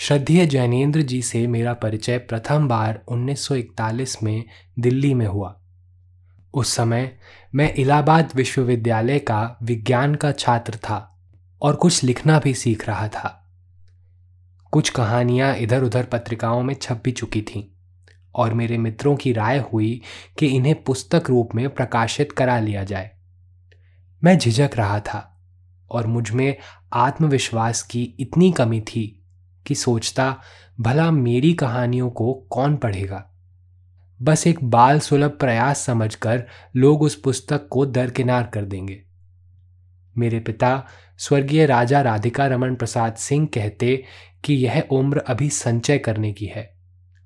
श्रद्धेय जैनेन्द्र जी से मेरा परिचय प्रथम बार 1941 में दिल्ली में हुआ। उस समय मैं इलाहाबाद विश्वविद्यालय का विज्ञान का छात्र था और कुछ लिखना भी सीख रहा था। कुछ कहानियाँ इधर उधर पत्रिकाओं में छप भी चुकी थीं और मेरे मित्रों की राय हुई कि इन्हें पुस्तक रूप में प्रकाशित करा लिया जाए। मैं झिझक रहा था और मुझमें आत्मविश्वास की इतनी कमी थी कि सोचता, भला मेरी कहानियों को कौन पढ़ेगा? बस एक बाल सुलभ प्रयास समझकर लोग उस पुस्तक को दरकिनार कर देंगे। मेरे पिता, स्वर्गीय राजा राधिका रमन प्रसाद सिंह कहते कि यह उम्र अभी संचय करने की है,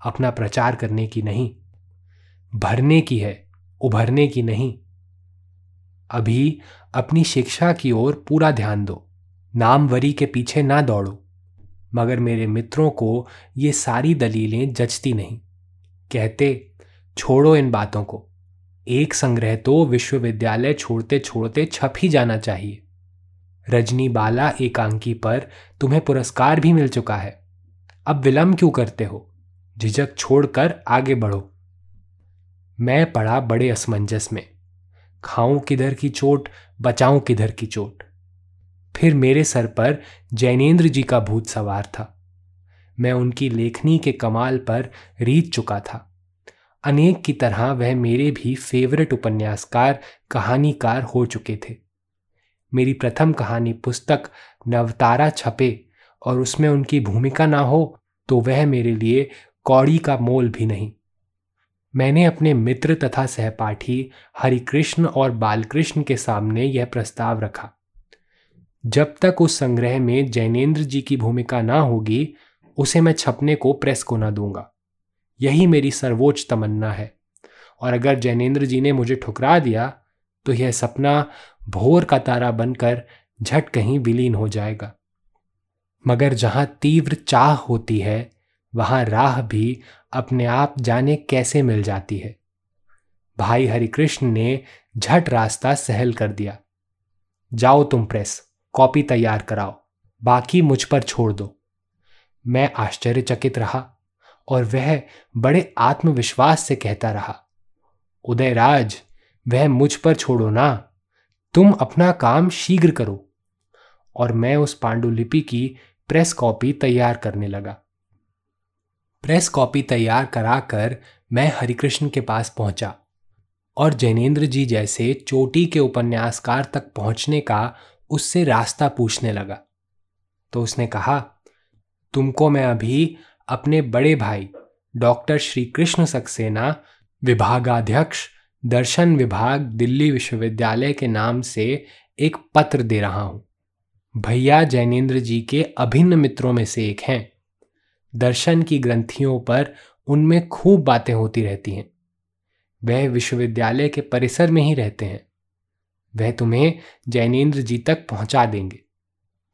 अपना प्रचार करने की नहीं, भरने की है, उभरने की नहीं। अभी अपनी शिक्षा की ओर पूरा ध्यान दो, नामवरी के पीछे ना दौड़ो। मगर मेरे मित्रों को ये सारी दलीलें जचती नहीं। कहते, छोड़ो इन बातों को। एक संग्रह तो विश्वविद्यालय छोड़ते छोड़ते छप ही जाना चाहिए। रजनी बाला एकांकी पर तुम्हें पुरस्कार भी मिल चुका है। अब विलंब क्यों करते हो? झिझक छोड़कर आगे बढ़ो। मैं पड़ा बड़े असमंजस में। खाऊं किधर की चोट, बचाऊं किधर की चोट। फिर मेरे सर पर जैनेन्द्र जी का भूत सवार था। मैं उनकी लेखनी के कमाल पर रीत चुका था। अनेक की तरह वह मेरे भी फेवरेट उपन्यासकार, कहानीकार हो चुके थे। मेरी प्रथम कहानी पुस्तक नवतारा छपे और उसमें उनकी भूमिका ना हो तो वह मेरे लिए कौड़ी का मोल भी नहीं। मैंने अपने मित्र तथा सहपाठी हरिकृष्ण और बालकृष्ण के सामने यह प्रस्ताव रखा। जब तक उस संग्रह में जैनेन्द्र जी की भूमिका ना होगी, उसे मैं छपने को प्रेस को ना दूँगा। यही मेरी सर्वोच्च तमन्ना है। और अगर जैनेन्द्र जी ने मुझे ठुकरा दिया तो यह सपना भोर का तारा बनकर झट कहीं विलीन हो जाएगा। मगर जहाँ तीव्र चाह होती है, वहाँ राह भी अपने आप जाने कैसे मिल जाती है। भाई हरिकृष्ण ने झट रास्ता सहल कर दिया। जाओ तुम प्रेस। कॉपी तैयार कराओ, बाकी मुझ पर छोड़ दो। मैं आश्चर्यचकित रहा और वह बड़े आत्मविश्वास से कहता रहा, उदयराज, वह मुझ पर छोड़ो ना, तुम अपना काम शीघ्र करो। और मैं उस पांडुलिपि की प्रेस कॉपी तैयार करने लगा। प्रेस कॉपी तैयार कराकर मैं हरिकृष्ण के पास पहुँचा और जैनेन्द्र जी जैसे चोटी के उपन्यासकार तक पहुँचने का उससे रास्ता पूछने लगा। तो उसने कहा, तुमको मैं अभी अपने बड़े भाई, डॉक्टर श्री कृष्ण सक्सेना, विभागाध्यक्ष, दर्शन विभाग, दिल्ली विश्वविद्यालय के नाम से एक पत्र दे रहा हूँ। भैया जैनेन्द्र जी के अभिन्न मित्रों में से एक हैं। दर्शन की ग्रंथियों पर उनमें खूब बातें होती रहती हैं। वह विश्वविद्यालय के परिसर में ही रहते हैं। वह तुम्हें जैनेन्द्र जी तक पहुँचा देंगे।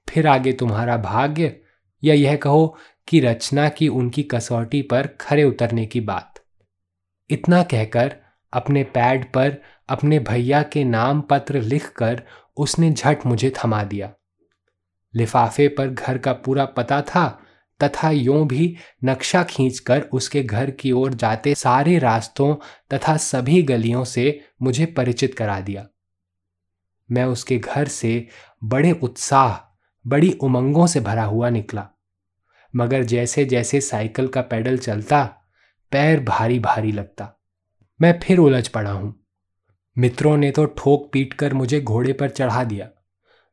फिर आगे तुम्हारा भाग्य, या यह कहो कि रचना की उनकी कसौटी पर खरे उतरने की बात। इतना कहकर अपने पैड पर अपने भैया के नाम पत्र लिखकर उसने झट मुझे थमा दिया। लिफाफे पर घर का पूरा पता था, तथा यूँ भी नक्शा खींचकर उसके घर की ओर जाते सारे रास्तों तथा सभी गलियों से मुझे परिचित करा दिया। मैं उसके घर से बड़े उत्साह, बड़ी उमंगों से भरा हुआ निकला। मगर जैसे जैसे साइकिल का पैडल चलता, पैर भारी भारी लगता। मैं फिर उलझ पड़ा हूँ। मित्रों ने तो ठोक पीट कर मुझे घोड़े पर चढ़ा दिया।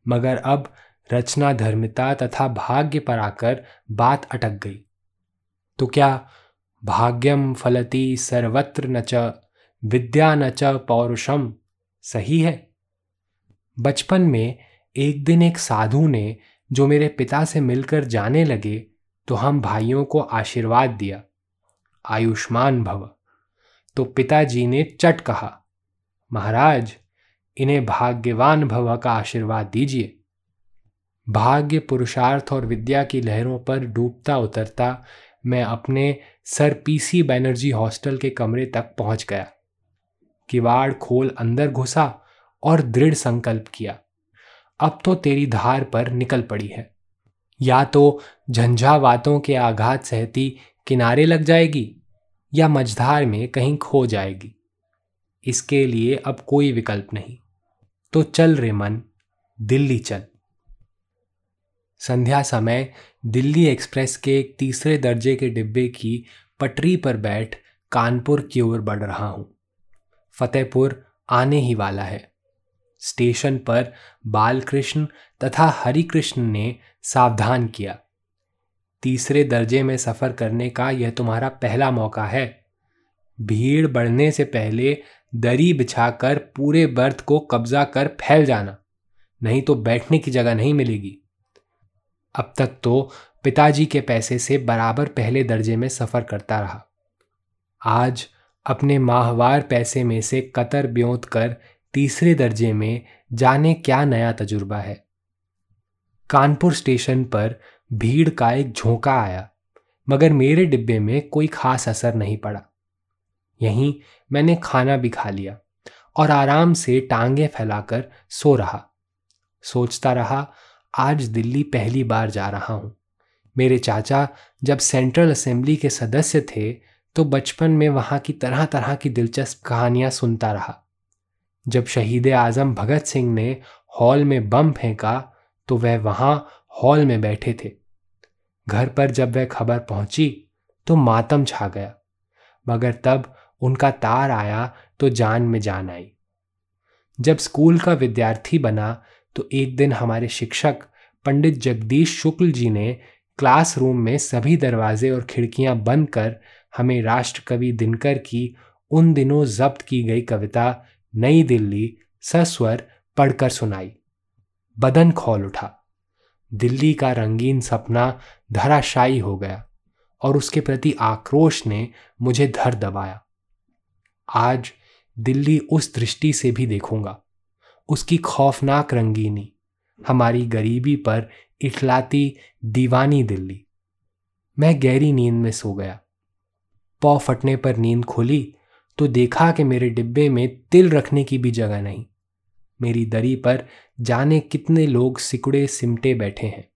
मगर अब रचना, धर्मिता तथा भाग्य पर आकर बात अटक गई। तो क्या भाग्यम फलती सर्वत्र न च, विद्या न च पौरुषम, सही है? बचपन में एक दिन एक साधु ने जो मेरे पिता से मिलकर जाने लगे तो हम भाइयों को आशीर्वाद दिया। आयुष्मान भव। तो पिताजी ने चट कहा, महाराज, इन्हें भाग्यवान भव का आशीर्वाद दीजिए। भाग्य, पुरुषार्थ और विद्या की लहरों पर डूबता उतरता मैं अपने सर पीसी बैनर्जी हॉस्टल के कमरे तक पहुँच गया। किवाड़ खोल अंदर घुसा और दृढ़ संकल्प किया। अब तो तेरी धार पर निकल पड़ी है। या तो झंझावातों के आघात सहती किनारे लग जाएगी या मझधार में कहीं खो जाएगी। इसके लिए अब कोई विकल्प नहीं। तो चल रे मन, दिल्ली चल। संध्या समय दिल्ली एक्सप्रेस के एक तीसरे दर्जे के डिब्बे की पटरी पर बैठ कानपुर की ओर बढ़ रहा हूँ। फतेहपुर आने ही वाला है। स्टेशन पर बालकृष्ण तथा हरिकृष्ण ने सावधान किया। तीसरे दर्जे में सफ़र करने का यह तुम्हारा पहला मौका है। भीड़ बढ़ने से पहले दरी बिछाकर पूरे बर्थ को कब्जा कर फैल जाना, नहीं तो बैठने की जगह नहीं मिलेगी। अब तक तो पिताजी के पैसे से बराबर पहले दर्जे में सफ़र करता रहा। आज अपने माहवार पैसे में से कतर ब्योत कर तीसरे दर्जे में जाने क्या नया तजुर्बा है। कानपुर स्टेशन पर भीड़ का एक झोंका आया, मगर मेरे डिब्बे में कोई खास असर नहीं पड़ा। यहीं मैंने खाना भी खा लिया और आराम से टांगे फैलाकर सो रहा। सोचता रहा, आज दिल्ली पहली बार जा रहा हूँ। मेरे चाचा जब सेंट्रल असेंबली के सदस्य थे तो बचपन में वहाँ की तरह तरह की दिलचस्प कहानियाँ सुनता रहा। जब शहीद आज़म भगत सिंह ने हॉल में बम फेंका तो वह वहाँ हॉल में बैठे थे। घर पर जब वह खबर पहुँची तो मातम छा गया। मगर तब उनका तार आया तो जान में जान आई। जब स्कूल का विद्यार्थी बना तो एक दिन हमारे शिक्षक पंडित जगदीश शुक्ल जी ने क्लासरूम में सभी दरवाजे और खिड़कियाँ बंद कर हमें राष्ट्रकवि दिनकर की उन दिनों जब्त की गई कविता नई दिल्ली, सस्वर पढ़कर सुनाई। बदन खोल उठा। दिल्ली का रंगीन सपना धराशायी हो गया और उसके प्रति आक्रोश ने मुझे धर दबाया। आज दिल्ली उस दृष्टि से भी देखूँगा। उसकी खौफनाक रंगीनी, हमारी गरीबी पर इठलाती दीवानी दिल्ली। मैं गहरी नींद में सो गया। पौ फटने पर नींद खोली तो देखा कि मेरे डिब्बे में तिल रखने की भी जगह नहीं। मेरी दरी पर जाने कितने लोग सिकुड़े सिमटे बैठे हैं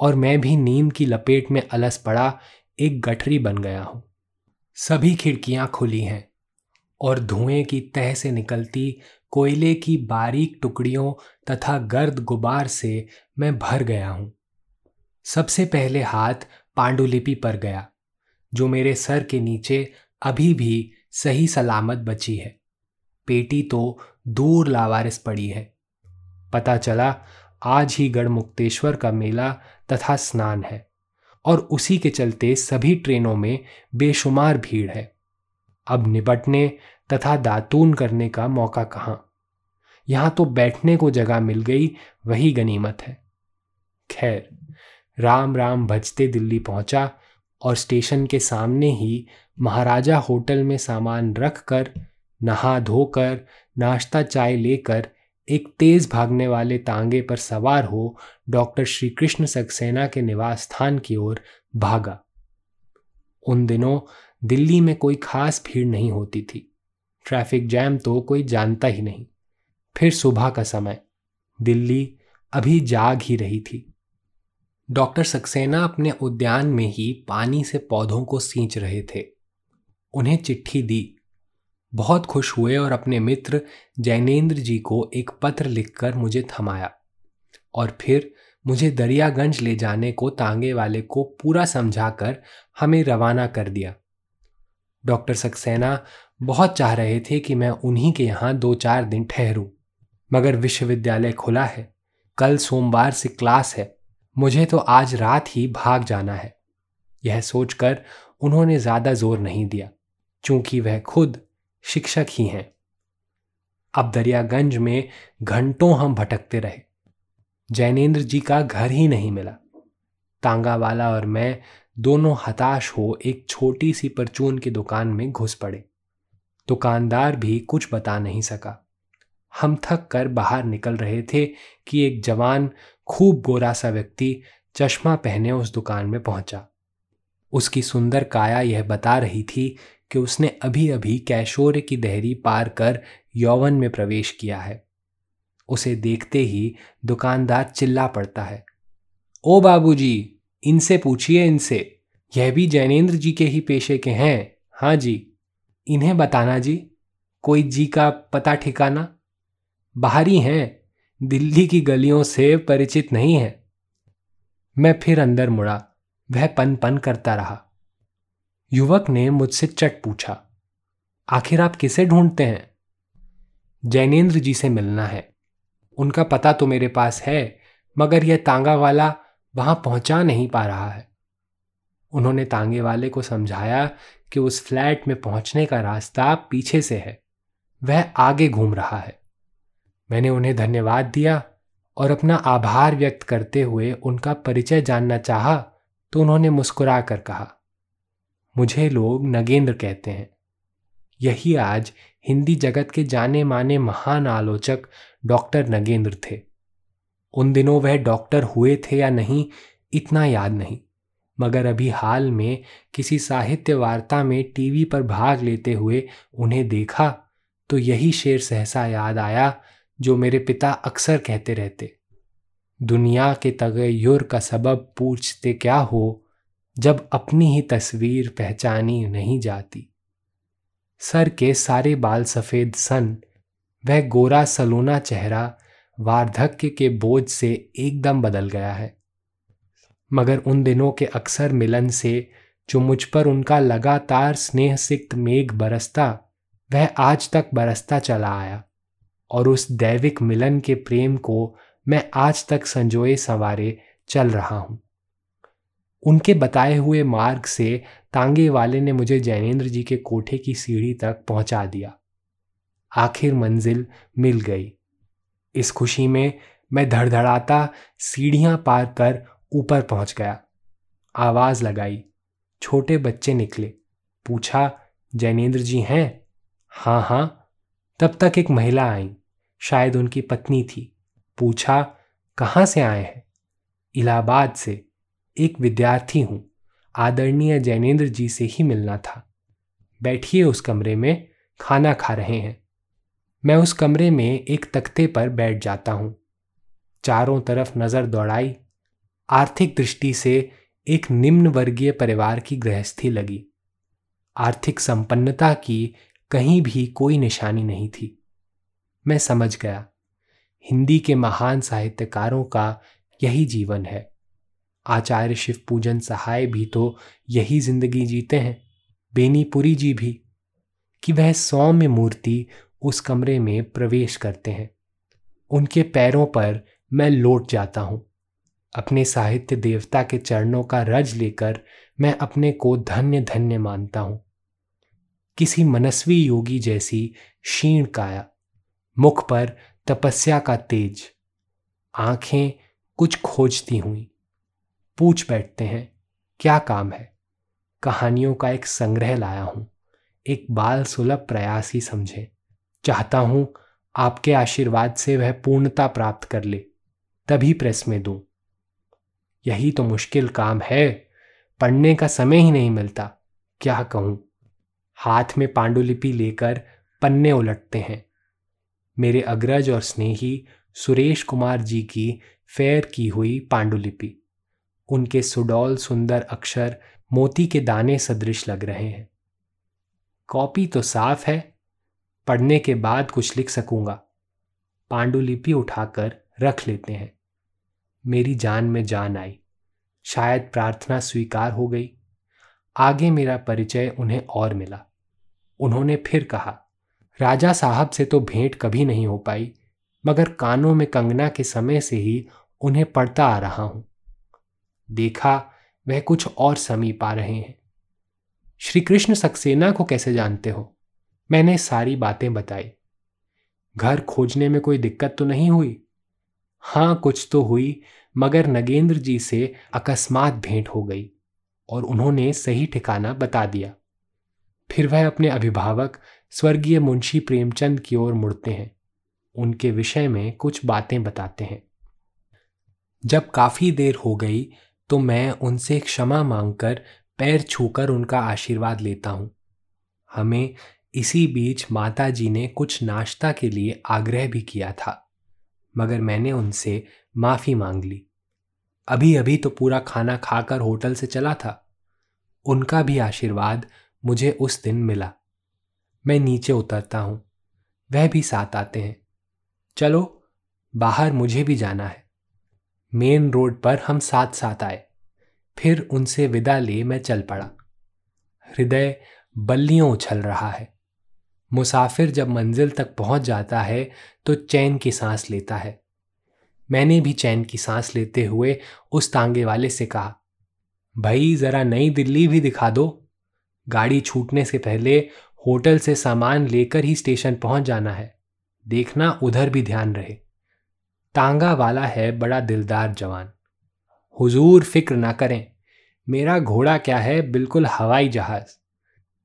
और मैं भी नींद की लपेट में अलस पड़ा एक गठरी बन गया हूँ। सभी खिड़कियाँ खुली हैं और धुएँ की तह से निकलती कोयले की बारीक टुकड़ियों तथा गर्द गुबार से मैं भर गया हूँ। सबसे पहले हाथ पांडुलिपि पर गया, जो मेरे सर के नीचे अभी भी सही सलामत बची है। पेटी तो दूर लावारिस पड़ी है। पता चला, आज ही गढ़ मुक्तेश्वर का मेला तथा स्नान है और उसी के चलते सभी ट्रेनों में बेशुमार भीड़ है। अब निपटने तथा दातून करने का मौका कहाँ? यहाँ तो बैठने को जगह मिल गई, वही गनीमत है। खैर राम राम भजते दिल्ली पहुँचा और स्टेशन के सामने ही महाराजा होटल में सामान रख कर नहा धोकर, नाश्ता चाय लेकर एक तेज भागने वाले तांगे पर सवार हो डॉक्टर श्री कृष्ण सक्सेना के निवास स्थान की ओर भागा। उन दिनों दिल्ली में कोई खास भीड़ नहीं होती थी। ट्रैफ़िक जैम तो कोई जानता ही नहीं। फिर सुबह का समय। दिल्ली अभी जाग ही रही थी। डॉक्टर सक्सेना अपने उद्यान में ही पानी से पौधों को सींच रहे थे। उन्हें चिट्ठी दी। बहुत खुश हुए और अपने मित्र जैनेन्द्र जी को एक पत्र लिखकर मुझे थमाया और फिर मुझे दरियागंज ले जाने को तांगे वाले को पूरा समझाकर हमें रवाना कर दिया। डॉक्टर सक्सेना बहुत चाह रहे थे कि मैं उन्हीं के यहाँ दो चार दिन ठहरूं, मगर विश्वविद्यालय खुला है, कल सोमवार से क्लास है। मुझे तो आज रात ही भाग जाना है। यह सोचकर उन्होंने ज़्यादा ज़ोर नहीं दिया, चूँकि वह खुद शिक्षक ही हैं। अब दरियागंज में घंटों हम भटकते रहे। जैनेन्द्र जी का घर ही नहीं मिला। तांगा वाला और मैं दोनों हताश हो एक छोटी सी परचून की दुकान में घुस पड़े। दुकानदार भी कुछ बता नहीं सका। हम थक कर बाहर निकल रहे थे कि एक जवान खूब गोरा सा व्यक्ति चश्मा पहने उस दुकान में पहुँचा। उसकी सुंदर काया यह बता रही थी कि उसने अभी अभी कैशोर्य की दहरी पार कर यौवन में प्रवेश किया है। उसे देखते ही दुकानदार चिल्ला पड़ता है। ओ बाबूजी, इनसे पूछिए इनसे। यह भी जैनेन्द्र जी के ही पेशे के हैं। हाँ जी। इन्हें बताना जी। कोई जी का पता ठिकाना? बाहरी हैं। दिल्ली की गलियों से परिचित नहीं है। मैं फिर अंदर मुड़ा, वह पन पन करता रहा। युवक ने मुझसे चट पूछा, आखिर आप किसे ढूंढते हैं? जैनेन्द्र जी से मिलना है। उनका पता तो मेरे पास है, मगर यह तांगा वाला वहाँ पहुँचा नहीं पा रहा है। उन्होंने तांगे वाले को समझाया कि उस फ्लैट में पहुँचने का रास्ता पीछे से है। वह आगे घूम रहा है। मैंने उन्हें धन्यवाद दिया और अपना आभार व्यक्त करते हुए उनका परिचय जानना चाहा तो उन्होंने मुस्कुरा कर कहा, मुझे लोग नगेंद्र कहते हैं। यही आज हिंदी जगत के जाने माने महान आलोचक डॉक्टर नगेंद्र थे। उन दिनों वह डॉक्टर हुए थे या नहीं, इतना याद नहीं। मगर अभी हाल में किसी साहित्य वार्ता में टीवी पर भाग लेते हुए उन्हें देखा तो यही शेर सहसा याद आया जो मेरे पिता अक्सर कहते रहते। दुनिया के तगैयुर का सबब पूछते क्या हो, जब अपनी ही तस्वीर पहचानी नहीं जाती। सर के सारे बाल सफ़ेद सन, वह गोरा सलोना चेहरा वार्धक्य के बोझ से एकदम बदल गया है। मगर उन दिनों के अक्सर मिलन से, जो मुझ पर उनका लगातार स्नेह सिक्त मेघ बरसता, वह आज तक बरसता चला आया। और उस दैविक मिलन के प्रेम को मैं आज तक संजोए संवारे चल रहा हूँ। उनके बताए हुए मार्ग से तांगे वाले ने मुझे जैनेन्द्र जी के कोठे की सीढ़ी तक पहुँचा दिया। आखिर मंजिल मिल गई। इस खुशी में मैं धड़धड़ाता सीढ़ियाँ पार कर ऊपर पहुँच गया। आवाज़ लगाई। छोटे बच्चे निकले। पूछा, जैनेन्द्र जी हैं? हाँ हाँ। तब तक एक महिला आई। शायद उनकी पत्नी थी। पूछा, कहाँ से आए हैं? इलाहाबाद से। एक विद्यार्थी हूँ। आदरणीय जैनेन्द्र जी से ही मिलना था। बैठिए उस कमरे में, खाना खा रहे हैं। मैं उस कमरे में एक तख्ते पर बैठ जाता हूँ। चारों तरफ़ नज़र दौड़ाई। आर्थिक दृष्टि से एक निम्न वर्गीय परिवार की गृहस्थी लगी। आर्थिक संपन्नता की कहीं भी कोई निशानी नहीं थी। मैं समझ गया। हिंदी के महान साहित्यकारों का यही जीवन है। आचार्य शिव पूजन सहाय भी तो यही ज़िंदगी जीते हैं, बेनीपुरी जी भी, कि वह सौम्य मूर्ति उस कमरे में प्रवेश करते हैं। उनके पैरों पर मैं लौट जाता हूँ। अपने साहित्य देवता के चरणों का रज लेकर मैं अपने को धन्य धन्य मानता हूँ। किसी मनस्वी योगी जैसी क्षीण काया मुख पर तपस्या का तेज। आँखें कुछ खोजती हुई। पूछ बैठते हैं, क्या काम है? कहानियों का एक संग्रह लाया हूँ। एक बाल सुलभ प्रयास ही समझे। चाहता हूँ आपके आशीर्वाद से वह पूर्णता प्राप्त कर ले, तभी प्रेस में दूँ। यही तो मुश्किल काम है। पढ़ने का समय ही नहीं मिलता। क्या कहूँ? हाथ में पांडुलिपि लेकर पन्ने उलटते हैं। मेरे अग्रज और स्नेही सुरेश कुमार जी की फेयर की हुई पांडुलिपि। उनके सुडौल सुंदर अक्षर मोती के दाने सदृश लग रहे हैं। कॉपी तो साफ़ है, पढ़ने के बाद कुछ लिख सकूँगा। पांडुलिपि उठाकर रख लेते हैं। मेरी जान में जान आई। शायद प्रार्थना स्वीकार हो गई। आगे मेरा परिचय उन्हें और मिला। उन्होंने फिर कहा राजा साहब से तो भेंट कभी नहीं हो पाई, मगर कानों में कंगना के समय से ही उन्हें पढ़ता आ रहा हूँ। देखा, वह कुछ और समीप आ रहे हैं। श्री कृष्ण सक्सेना को कैसे जानते हो? मैंने सारी बातें बताई। घर खोजने में कोई दिक्कत तो नहीं हुई? हाँ कुछ तो हुई, मगर नगेंद्र जी से अकस्मात भेंट हो गई, और उन्होंने सही ठिकाना बता दिया। फिर वह अपने अभिभावक स्वर्गीय मुंशी प्रेमचंद की ओर मुड़ते हैं। उनके विषय में कुछ बातें बताते हैं। जब काफ़ी देर हो गई तो मैं उनसे क्षमा मांगकर पैर छूकर उनका आशीर्वाद लेता हूँ। हमें इसी बीच माता जी ने कुछ नाश्ता के लिए आग्रह भी किया था, मगर मैंने उनसे माफ़ी मांग ली। अभी अभी तो पूरा खाना खाकर होटल से चला था। उनका भी आशीर्वाद मुझे उस दिन मिला। मैं नीचे उतरता हूँ। वह भी साथ आते हैं। चलो, बाहर मुझे भी जाना है। मेन रोड पर हम साथ साथ आए। फिर उनसे विदा ले मैं चल पड़ा। हृदय बल्लियों उछल रहा है। मुसाफिर जब मंजिल तक पहुँच जाता है तो चैन की सांस लेता है। मैंने भी चैन की सांस लेते हुए उस तांगे वाले से कहा, भाई, ज़रा नई दिल्ली भी दिखा दो। गाड़ी छूटने से पहले होटल से सामान लेकर ही स्टेशन पहुँच जाना है। देखना उधर भी ध्यान रहे। तांगा वाला है बड़ा दिलदार जवान। हुजूर फ़िक्र ना करें। मेरा घोड़ा क्या है? बिल्कुल हवाई जहाज़।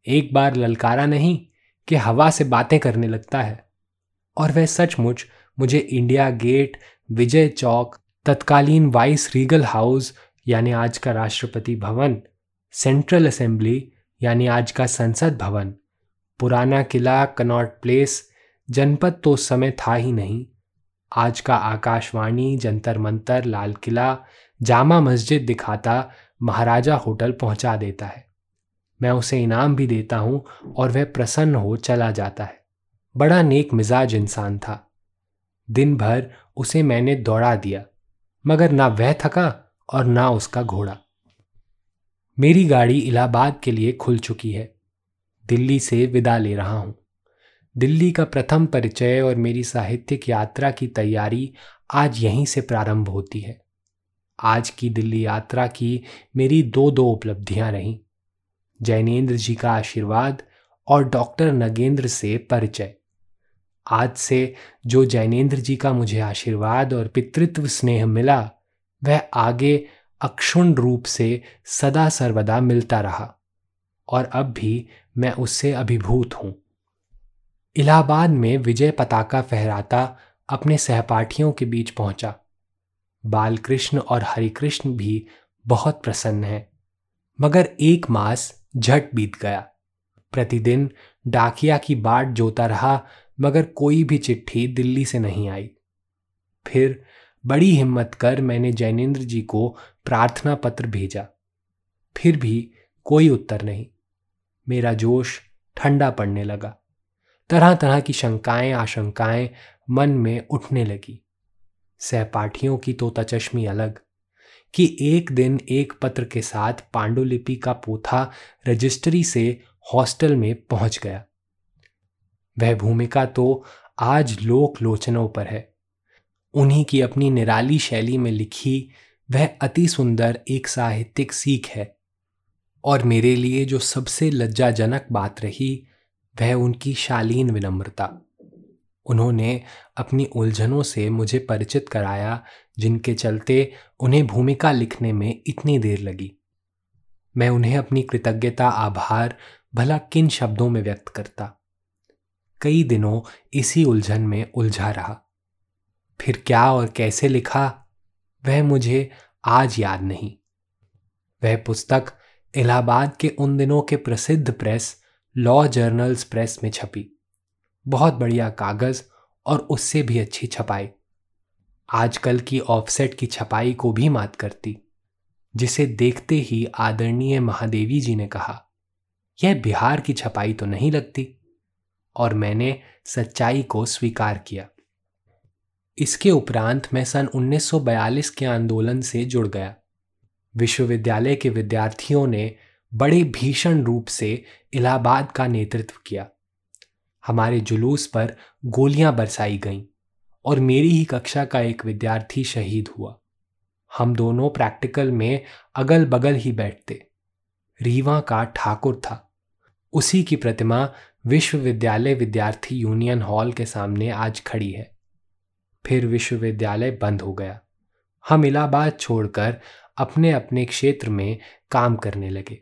एक बार ललकारा नहीं कि हवा से बातें करने लगता है। और वह सचमुच मुझे इंडिया गेट, विजय चौक, तत्कालीन वाइस रीगल हाउस, यानी आज का राष्ट्रपति भवन, सेंट्रल असेंबली, यानी आज का संसद भवन पुराना किला कनॉट प्लेस जनपद तो उस समय था ही नहीं। आज का आकाशवाणी, जंतर मंतर, लाल किला, जामा मस्जिद दिखाता महाराजा होटल पहुँचा देता है। मैं उसे इनाम भी देता हूँ और वह प्रसन्न हो चला जाता है। बड़ा नेक मिजाज इंसान था। दिन भर उसे मैंने दौड़ा दिया, मगर ना वह थका और ना उसका घोड़ा। मेरी गाड़ी इलाहाबाद के लिए खुल चुकी है। दिल्ली से विदा ले रहा हूँ। दिल्ली का प्रथम परिचय और मेरी साहित्यिक यात्रा की तैयारी आज यहीं से प्रारंभ होती है। आज की दिल्ली यात्रा की मेरी दो दो उपलब्धियाँ रहीं। जैनेन्द्र जी का आशीर्वाद और डॉक्टर नगेंद्र से परिचय। आज से जो जैनेन्द्र जी का मुझे आशीर्वाद और पितृत्व स्नेह मिला, वह आगे अक्षुण रूप से सदा सर्वदा मिलता रहा। और अब भी मैं उससे अभिभूत हूँ। इलाहाबाद में विजय पताका फहराता अपने सहपाठियों के बीच पहुँचा। बालकृष्ण और हरिकृष्ण भी बहुत प्रसन्न हैं, मगर एक मास झट बीत गया। प्रतिदिन डाकिया की बाट जोता रहा, मगर कोई भी चिट्ठी दिल्ली से नहीं आई। फिर बड़ी हिम्मत कर मैंने जैनेन्द्र जी को प्रार्थना पत्र भेजा। फिर भी कोई उत्तर नहीं। मेरा जोश ठंडा पड़ने लगा। तरह तरह की शंकाएँ, आशंकाएँ मन में उठने लगी। सहपाठियों की तोता चश्मी अलग, कि एक दिन एक पत्र के साथ पांडुलिपि का पोथा रजिस्ट्री से हॉस्टल में पहुँच गया। वह भूमिका तो आज लोक लोचनों पर है। उन्हीं की अपनी निराली शैली में लिखी वह अति सुंदर एक साहित्यिक सीख है। और मेरे लिए जो सबसे लज्जाजनक बात रही, वह उनकी शालीन विनम्रता। उन्होंने अपनी उलझनों से मुझे परिचित कराया, जिनके चलते उन्हें भूमिका लिखने में इतनी देर लगी। मैं उन्हें अपनी कृतज्ञता, आभार, भला किन शब्दों में व्यक्त करता। कई दिनों इसी उलझन में उलझा रहा। फिर क्या और कैसे लिखा, वह मुझे आज याद नहीं। वह पुस्तक इलाहाबाद के उन दिनों के प्रसिद्ध प्रेस, लॉ जर्नल्स प्रेस में छपी। बहुत बढ़िया कागज़ और उससे भी अच्छी छपाई। आजकल की ऑफसेट की छपाई को भी मात करती, जिसे देखते ही आदरणीय महादेवी जी ने कहा, यह बिहार की छपाई तो नहीं लगती? और मैंने सच्चाई को स्वीकार किया। इसके उपरांत मैं सन 1942 के आंदोलन से जुड़ गया। विश्वविद्यालय के विद्यार्थियों ने बड़े भीषण रूप से इलाहाबाद का नेतृत्व किया। हमारे जुलूस पर गोलियाँ बरसाई गईं और मेरी ही कक्षा का एक विद्यार्थी शहीद हुआ। हम दोनों प्रैक्टिकल में अगल बगल ही बैठते। रीवा का ठाकुर था। उसी की प्रतिमा विश्वविद्यालय विद्यार्थी यूनियन हॉल के सामने आज खड़ी है। फिर विश्वविद्यालय बंद हो गया। हम इलाहाबाद छोड़कर अपने अपने क्षेत्र में काम करने लगे।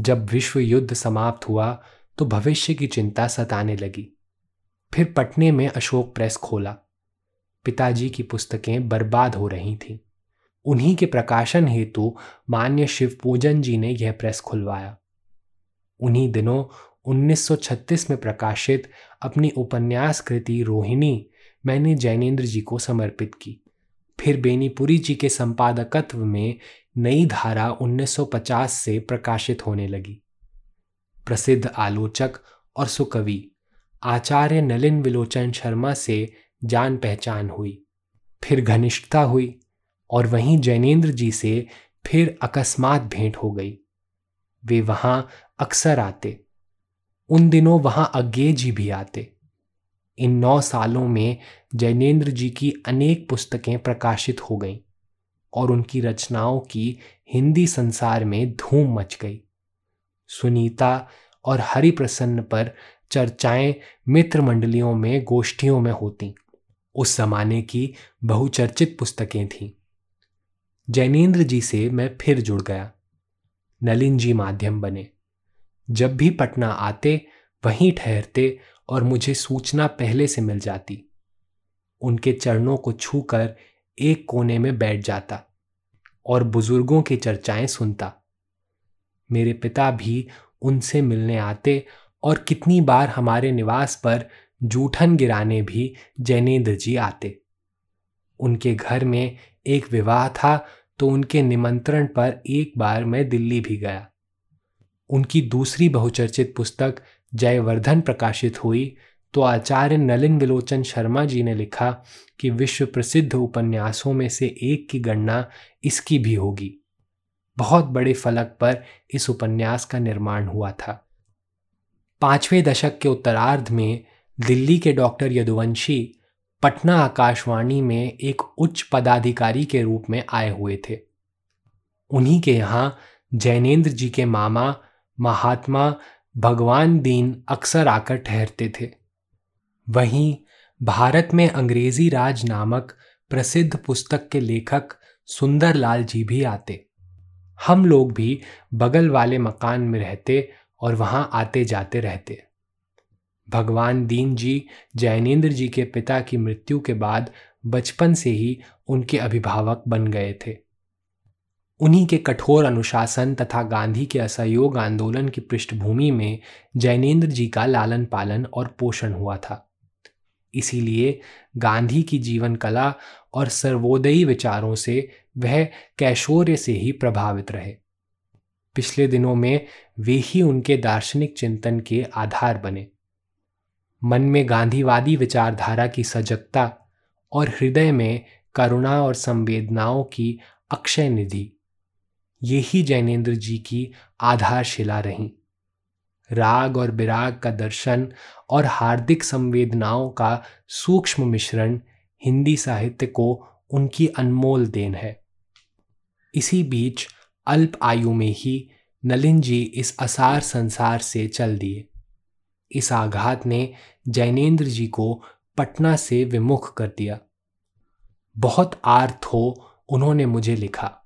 जब विश्व युद्ध समाप्त हुआ तो भविष्य की चिंता सताने लगी। फिर पटने में अशोक प्रेस खोला। पिताजी की पुस्तकें बर्बाद हो रही थीं। उन्हीं के प्रकाशन हेतु मान्य शिवपूजन जी ने यह प्रेस खुलवाया। उन्हीं दिनों 1936 में प्रकाशित अपनी उपन्यास कृति रोहिणी मैंने जैनेन्द्र जी को समर्पित की। फिर बेनीपुरी जी के संपादकत्व में नई धारा 1950 से प्रकाशित होने लगी। प्रसिद्ध आलोचक और सुकवि आचार्य नलिन विलोचन शर्मा से जान पहचान हुई, फिर घनिष्ठता हुई और वहीं जैनेन्द्र जी से फिर अकस्मात भेंट हो गई। वे वहाँ अक्सर आते, उन दिनों वहाँ अज्ञे जी भी आते। इन नौ सालों में जैनेन्द्र जी की अनेक पुस्तकें प्रकाशित हो गईं और उनकी रचनाओं की हिंदी संसार में धूम मच गई। सुनीता और हरिप्रसन्न पर चर्चाएँ मित्र मंडलियों में, गोष्ठियों में होती। उस जमाने की बहुचर्चित पुस्तकें थीं। जैनेन्द्र जी से मैं फिर जुड़ गया। नलिन जी माध्यम बने। जब भी पटना आते, वहीं ठहरते और मुझे सूचना पहले से मिल जाती। उनके चरणों को छूकर एक कोने में बैठ जाता और बुज़ुर्गों की चर्चाएँ सुनता। मेरे पिता भी उनसे मिलने आते और कितनी बार हमारे निवास पर जूठन गिराने भी जैनेन्द्र जी आते। उनके घर में एक विवाह था तो उनके निमंत्रण पर एक बार मैं दिल्ली भी गया। उनकी दूसरी बहुचर्चित पुस्तक जयवर्धन प्रकाशित हुई तो आचार्य नलिन विलोचन शर्मा जी ने लिखा कि विश्व प्रसिद्ध उपन्यासों में से एक की गणना इसकी भी होगी। बहुत बड़े फलक पर इस उपन्यास का निर्माण हुआ था। पाँचवें दशक के उत्तरार्ध में दिल्ली के डॉक्टर यदुवंशी पटना आकाशवाणी में एक उच्च पदाधिकारी के रूप में आए हुए थे। उन्हीं के यहाँ जैनेन्द्र जी के मामा, महात्मा भगवान दीन अक्सर आकर ठहरते थे। वहीं भारत में अंग्रेज़ी राज नामक प्रसिद्ध पुस्तक के लेखक सुंदरलाल जी भी आते। हम लोग भी बगल वाले मकान में रहते और वहाँ आते जाते रहते। भगवान दीन जी जैनेन्द्र जी के पिता की मृत्यु के बाद बचपन से ही उनके अभिभावक बन गए थे। उन्हीं के कठोर अनुशासन तथा गांधी के असहयोग आंदोलन की पृष्ठभूमि में जैनेन्द्र जी का लालन पालन और पोषण हुआ था। इसीलिए गांधी की जीवन कला और सर्वोदयी विचारों से वह कैशोर्य से ही प्रभावित रहे। पिछले दिनों में वे ही उनके दार्शनिक चिंतन के आधार बने। मन में गांधीवादी विचारधारा की सजगता और हृदय में करुणा और संवेदनाओं की अक्षय निधि। यही जैनेन्द्र जी की आधारशिला रही। राग और विराग का दर्शन और हार्दिक संवेदनाओं का सूक्ष्म मिश्रण हिंदी साहित्य को उनकी अनमोल देन है। इसी बीच अल्प आयु में ही नलिन जी इस असार संसार से चल दिए। इस आघात ने जैनेन्द्र जी को पटना से विमुख कर दिया। बहुत आर्थ हो उन्होंने मुझे लिखा।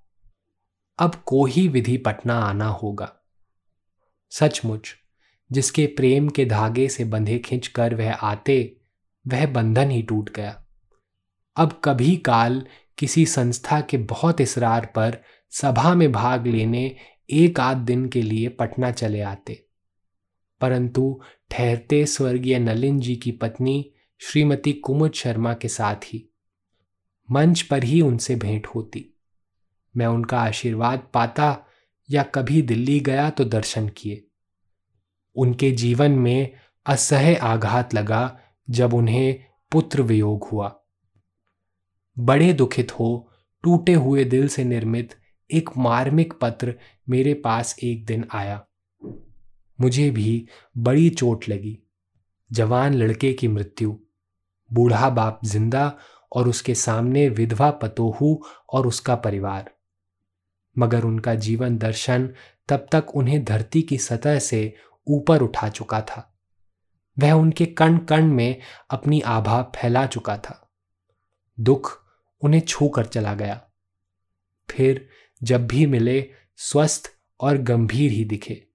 अब को ही विधि पटना आना होगा। सचमुच, जिसके प्रेम के धागे से बंधे खींच कर वह आते, वह बंधन ही टूट गया। अब कभी काल किसी संस्था के बहुत इसरार पर सभा में भाग लेने एक आध दिन के लिए पटना चले आते। परंतु ठहरते स्वर्गीय नलिन जी की पत्नी श्रीमती कुमुद शर्मा के साथ ही, मंच पर ही उनसे भेंट होती। मैं उनका आशीर्वाद पाता या कभी दिल्ली गया तो दर्शन किए। उनके जीवन में असह्य आघात लगा जब उन्हें पुत्र वियोग हुआ। बड़े दुखित हो, टूटे हुए दिल से निर्मित एक मार्मिक पत्र मेरे पास एक दिन आया। मुझे भी बड़ी चोट लगी। जवान लड़के की मृत्यु। बूढ़ा बाप ज़िंदा और उसके सामने विधवा पतोहू और उसका परिवार। मगर उनका जीवन दर्शन तब तक उन्हें धरती की सतह से ऊपर उठा चुका था। वह उनके कण कण में अपनी आभा फैला चुका था। दुख उन्हें छू कर चला गया। फिर जब भी मिले, स्वस्थ और गंभीर ही दिखे।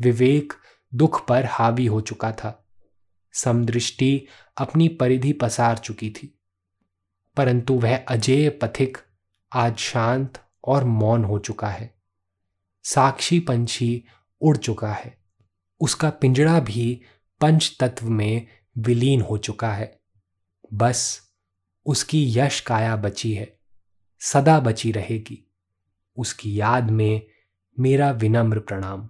विवेक दुख पर हावी हो चुका था। समदृष्टि अपनी परिधि पसार चुकी थी। परंतु वह अजेय पथिक आज शांत और मौन हो चुका है। साक्षी पंछी उड़ चुका है। उसका पिंजड़ा भी पंच तत्व में विलीन हो चुका है। बस उसकी यश काया बची है, सदा बची रहेगी। उसकी याद में मेरा विनम्र प्रणाम।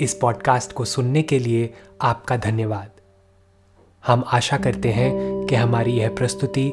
इस पॉडकास्ट को सुनने के लिए आपका धन्यवाद। हम आशा करते हैं कि हमारी यह प्रस्तुति